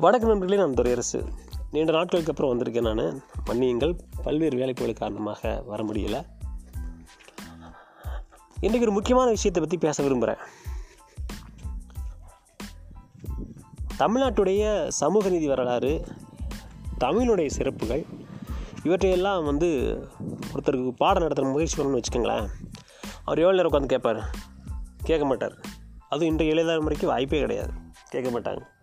வடக்கு நண்பர்களே நான் துறையரசு நீண்ட நாட்களுக்கு அப்புறம் வந்திருக்கேன் நான். மன்னியுங்கள் பல்வேறு வேலைப்புகள் காரணமாக வர முடியல. இன்றைக்கு ஒரு முக்கியமான விஷயத்தை பற்றி பேச விரும்புகிறேன் தமிழ்நாட்டுடைய சமூக நீதி வரலாறு தமிழுடைய சிறப்புகள் இவற்றையெல்லாம் வந்து ஒருத்தருக்கு பாடம் நடத்துகிற முயற்சி பண்ணணும்னு வச்சுக்கோங்களேன். அவர் எவ்வளோ நேரம் உட்காந்து கேட்பார்? கேட்க மாட்டார். அதுவும் இன்றைய இளைய தலைமுறைக்கு வாய்ப்பே கிடையாது. கேட்க மாட்டாங்க.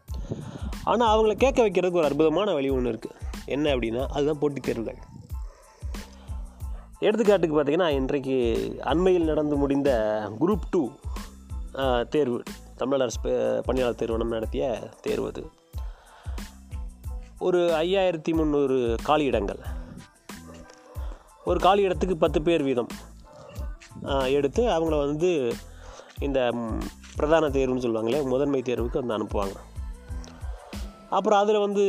ஆனால் அவங்கள கேட்க வைக்கிறதுக்கு ஒரு அற்புதமான வழி ஒன்று இருக்குது என்ன அப்படின்னா அதுதான் போட்டித் தேர்வுகள். எடுத்துக்காட்டுக்கு பார்த்தீங்கன்னா இன்றைக்கு அண்மையில் நடந்து முடிந்த குரூப் டூ தேர்வு தமிழ் அரசு பணியாளர் தேர்வனம் நடத்திய தேர்வு அது. ஒரு ஐயாயிரத்தி முந்நூறு காலி இடங்கள் ஒரு காலி இடத்துக்கு பத்து பேர் வீதம் எடுத்து அவங்கள வந்து இந்த பிரதான தேர்வுன்னு சொல்லுவாங்களே முதன்மை தேர்வுக்கு வந்து அனுப்புவாங்க. அப்புறம் அதில் வந்து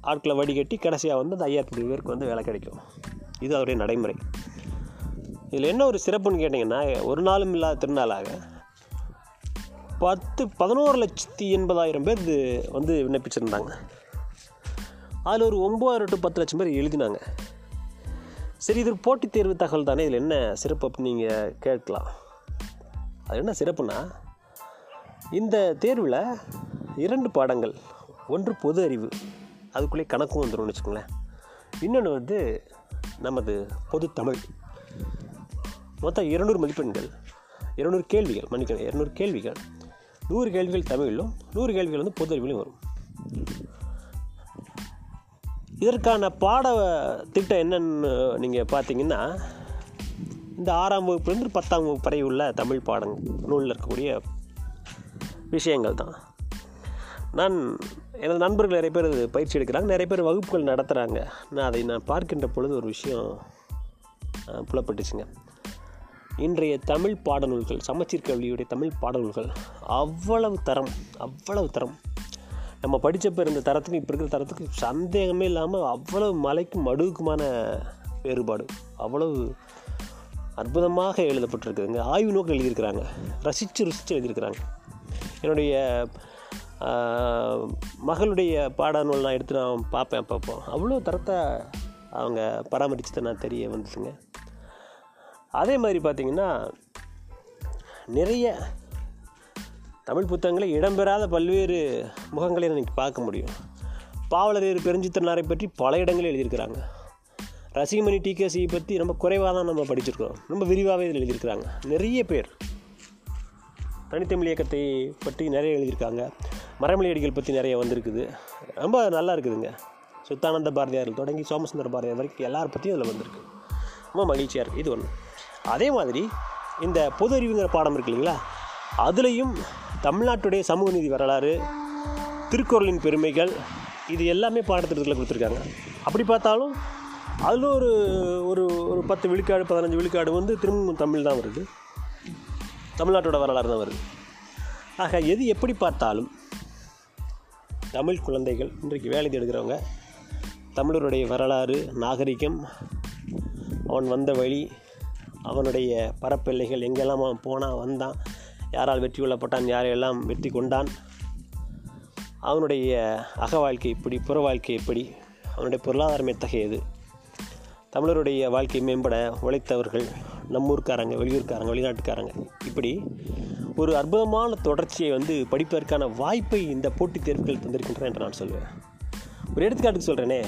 ஆட்களை வடிகட்டி கடைசியாக வந்து அந்த ஐயாயிரத்தி பேருக்கு வந்து வேலை கிடைக்கும். இது அவருடைய நடைமுறை. இதில் என்ன ஒரு சிறப்புன்னு கேட்டிங்கன்னா ஒரு நாளும் இல்லாத திருநாளாக பத்து பதினோரு லட்சத்தி எண்பதாயிரம் பேர் இது வந்து விண்ணப்பிச்சிருந்தாங்க. அதில் ஒரு ஒம்பதாயிரம் டு பத்து லட்சம் பேர் எழுதினாங்க. சரி இது போட்டித் தேர்வு தகவல் தானே இதில் என்ன சிறப்பு அப்படின்னு நீங்கள் கேட்கலாம். அது என்ன சிறப்புனா இந்த தேர்வில் இரண்டு பாடங்கள் ஒன்று பொது அறிவு. அதுக்குள்ளே கணக்கும் வந்துடும் வச்சுக்கோங்களேன். இன்னொன்று வந்து நமது பொது தமிழ். மொத்தம் இருநூறு மதிப்பெண்கள் இருநூறு கேள்விகள் மன்னிக்கணும் இருநூறு கேள்விகள். நூறு கேள்விகள் தமிழிலும் நூறு கேள்விகள் வந்து பொது அறிவிலும் வரும். இதற்கான பாட திட்டம் என்னன்னு நீங்கள் பார்த்தீங்கன்னா இந்த ஆறாம் வகுப்புலேருந்து பத்தாம் வகுப்பு வரை உள்ள தமிழ் பாடங்கள் நூலில் இருக்கக்கூடிய விஷயங்கள் தான். நான் எனது நண்பர்கள் நிறைய பேர் பயிற்சி எடுக்கிறாங்க. நிறைய பேர் வகுப்புகள் நடத்துகிறாங்க நான் அதை நான் பார்க்கின்ற பொழுது ஒரு விஷயம் புலப்பட்டுச்சுங்க. இன்றைய தமிழ் பாடநூல்கள் சமச்சீர் கல்வியுடைய தமிழ் பாடநூல்கள் அவ்வளவு தரம் அவ்வளவு தரம். நம்ம படித்தப்ப இருந்த தரத்துக்கும் இப்போ இருக்கிற தரத்துக்கு சந்தேகமே இல்லாமல் அவ்வளவு மலைக்கும் மடுவுக்குமான வேறுபாடு. அவ்வளவு அற்புதமாக எழுதப்பட்டிருக்குதுங்க. ஆய்வு நோக்கம் எழுதியிருக்கிறாங்க. ரசித்து ருசித்து எழுதியிருக்கிறாங்க. என்னுடைய மகளுடைய பாடநூல் நான் எடுத்து நான் பார்ப்பேன் அப்பப்போ. அவ்வளோ தரத்தை அவங்க பராமரிச்சதை நான் தெரிய வந்துச்சுங்க. அதே மாதிரி பார்த்திங்கன்னா நிறைய தமிழ் புத்தகங்களை இடம்பெறாத பல்வேறு முகங்களை இன்னைக்கு பார்க்க முடியும். பாவலரேறு பெருஞ்சித்திரனாரை பற்றி பல இடங்களில் எழுதியிருக்கிறாங்க. ரசிகமணி டிகேசியை பற்றி ரொம்ப குறைவாக தான் நம்ம படிச்சிருக்கோம் ரொம்ப விரிவாகவே இதில் எழுதியிருக்கிறாங்க. நிறைய பேர் தனித்தமிழ் இயக்கத்தை பற்றி நிறைய எழுதியிருக்காங்க. மரமொழி அடிகள் பற்றி நிறைய வந்திருக்குது. ரொம்ப நல்லா இருக்குதுங்க. சுத்தானந்த பாரதியார் தொடங்கி சோமசுந்தர பாரதியார் வரைக்கும் எல்லாரை பற்றியும் அதில் வந்திருக்கு. ரொம்ப மகிழ்ச்சியாக இருக்குது இது ஒன்று அதே மாதிரி இந்த பொது அறிவுங்கிற பாடம் இருக்கு இல்லைங்களா? அதுலேயும் தமிழ்நாட்டுடைய சமூக நீதி வரலாறு திருக்குறளின் பெருமைகள் இது எல்லாமே பாடத்திட்டத்தில் கொடுத்துருக்காங்க. அப்படி பார்த்தாலும் அதில் ஒரு ஒரு ஒரு பத்து விழுக்காடு பதினஞ்சு விழுக்காடு வந்து திரும்பவும் தமிழ் தான் வருது. தமிழ்நாட்டோட வரலாறு தான் வருது. ஆக எது எப்படி பார்த்தாலும் தமிழ் குழந்தைகள் இன்றைக்கு வேலை தேடுகிறவங்க தமிழருடைய வரலாறு நாகரிகம் அவன் வந்த வழி அவனுடைய பரப்பெல்லைகள் எங்கெல்லாம் அவன் போனான் வந்தான் யாரால் வெற்றி கொள்ளப்பட்டான் யாரையெல்லாம் வெற்றி கொண்டான் அவனுடைய அக வாழ்க்கை எப்படி புற வாழ்க்கை எப்படி அவனுடைய பொருளாதாரம் எத்தகையது தமிழருடைய வாழ்க்கை மேம்பட உழைத்தவர்கள் நம்மூர்க்காரங்க வெளியூர்க்காரங்க வெளிநாட்டுக்காரங்க இப்படி ஒரு அற்புதமான தொடர்ச்சியை வந்து படிப்பதற்கான வாய்ப்பை இந்த போட்டித் தேர்வுகள் தந்திருக்கின்றன என்று நான் சொல்வேன். ஒரு எடுத்துக்காட்டுக்கு சொல்கிறேனே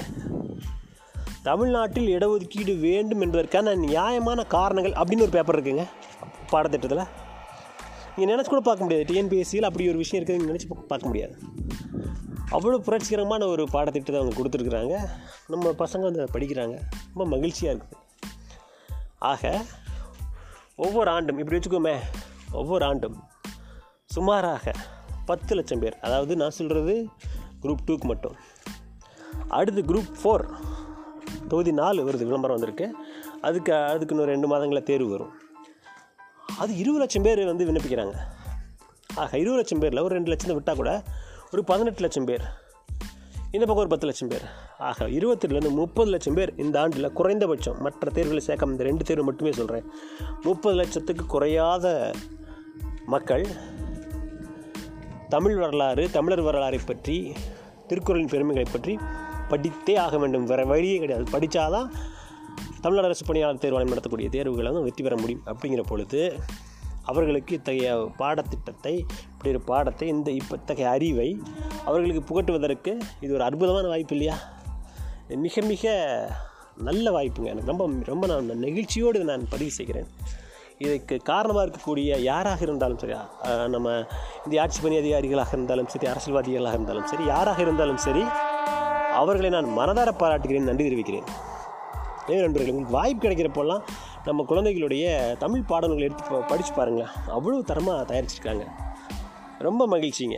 தமிழ்நாட்டில் இடஒதுக்கீடு வேண்டும் என்பதற்கான நியாயமான காரணங்கள் அப்படின்னு ஒரு பேப்பர் இருக்குங்க. பாடத்திட்டத்தில். நீங்கள் நினச்சி கூட பார்க்க முடியாது. டிஎன்பிஎஸ்சியில் அப்படி ஒரு விஷயம் இருக்குதுன்னு நினச்சி பார்க்க முடியாது. அவ்வளோ புரட்சிகரமான ஒரு பாடத்திட்டத்தை அவங்க கொடுத்துருக்குறாங்க. நம்ம பசங்க வந்து அதை படிக்கிறாங்க. ரொம்ப மகிழ்ச்சியாக இருக்குது. ஆக ஒவ்வொரு ஆண்டும் இப்படி வச்சுக்கோமே ஒவ்வொரு ஆண்டும் சுமாராக பத்து லட்சம் பேர் அதாவது நான் சொல்கிறது குரூப் டூக்கு மட்டும். அடுத்து குரூப் ஃபோர் தொகுதி நாலு வருது விளம்பரம் வந்திருக்கு. அதுக்கு அதுக்கு இன்னும் ரெண்டு மாதங்களில் தேர்வு வரும். அது இருபது லட்சம் பேர் வந்து விண்ணப்பிக்கிறாங்க. ஆக இருபது லட்சம் பேரில் ஒரு ரெண்டு லட்சத்தை விட்டால் கூட ஒரு பதினெட்டு லட்சம் பேர் இந்த பக்கம் ஒரு பத்து லட்சம் பேர். ஆக இருபத்திலேருந்து முப்பது லட்சம் பேர் இந்த ஆண்டில் குறைந்தபட்சம் மற்ற தேர்வுகளை சேர்க்காம இந்த ரெண்டு தேர்வு மட்டுமே சொல்கிறேன் முப்பது லட்சத்துக்கு குறையாத மக்கள் தமிழ் வரலாறு தமிழர் வரலாறை பற்றி திருக்குறளின் பெருமைகளை பற்றி படித்தே ஆக வேண்டும். வேறு வழியே கிடையாது. படித்தாதான் தமிழரசு அரசு பணியாளர் தேர்வாணையம் நடத்தக்கூடிய தேர்வுகளை வந்து வெற்றி பெற முடியும் அப்படிங்கிற பொழுது அவர்களுக்கு இத்தகைய பாடத்திட்டத்தை இப்படி ஒரு பாடத்தை இந்த இத்தகைய அறிவை அவர்களுக்கு புகட்டுவதற்கு இது ஒரு அற்புதமான வாய்ப்பு இல்லையா? மிக மிக நல்ல வாய்ப்புங்க. எனக்கு ரொம்ப ரொம்ப நான் நெகிழ்ச்சியோடு நான் பதிவு செய்கிறேன். இதுக்கு காரணமாக இருக்கக்கூடிய யாராக இருந்தாலும் சரி நம்ம இந்திய ஆட்சி பணி அதிகாரிகளாக இருந்தாலும் சரி அரசியல்வாதிகளாக இருந்தாலும் சரி யாராக இருந்தாலும் சரி அவர்களை நான் மனதார பாராட்டுகிறேன் நன்றி தெரிவிக்கிறேன். நண்பர்கள் உங்களுக்கு வாய்ப்பு கிடைக்கிறப்போல்லாம் நம்ம குழந்தைகளுடைய தமிழ் பாடல்களை எடுத்து படித்து பாருங்களேன் அவ்வளோ தரமாக தயாரிச்சிருக்காங்க. ரொம்ப மகிழ்ச்சிங்க.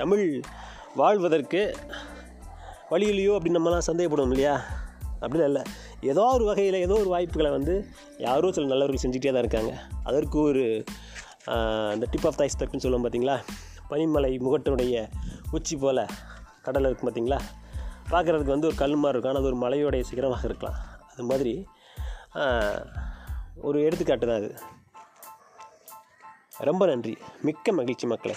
தமிழ் வாழ்வதற்கு வழி இல்லையோ அப்படின்னு நம்மலாம் சந்தேகப்படுவோம் இல்லையா? அப்படிலாம் இல்லை. ஏதோ ஒரு வகையில் ஏதோ ஒரு வாய்ப்புகளை வந்து யாரோ சில நல்லவர்கள் செஞ்சுக்கிட்டே தான் இருக்காங்க. அதற்கு ஒரு அந்த இந்த டிப் ஆஃப் த ஐஸ்பெக்ட்னு சொல்லுவோம் பார்த்தீங்களா பனிமலை முகட்டினுடைய உச்சி போல் கடல் இருக்கும் பார்த்தீங்களா பார்க்குறதுக்கு வந்து ஒரு கல் மாதிரி இருக்கும். ஆனால் அது ஒரு மலையோடைய சிகரமாக இருக்கலாம். அது மாதிரி ஒரு எடுத்துக்காட்டு தான் அது. ரொம்ப நன்றி. மிக்க மகிழ்ச்சி மக்களே.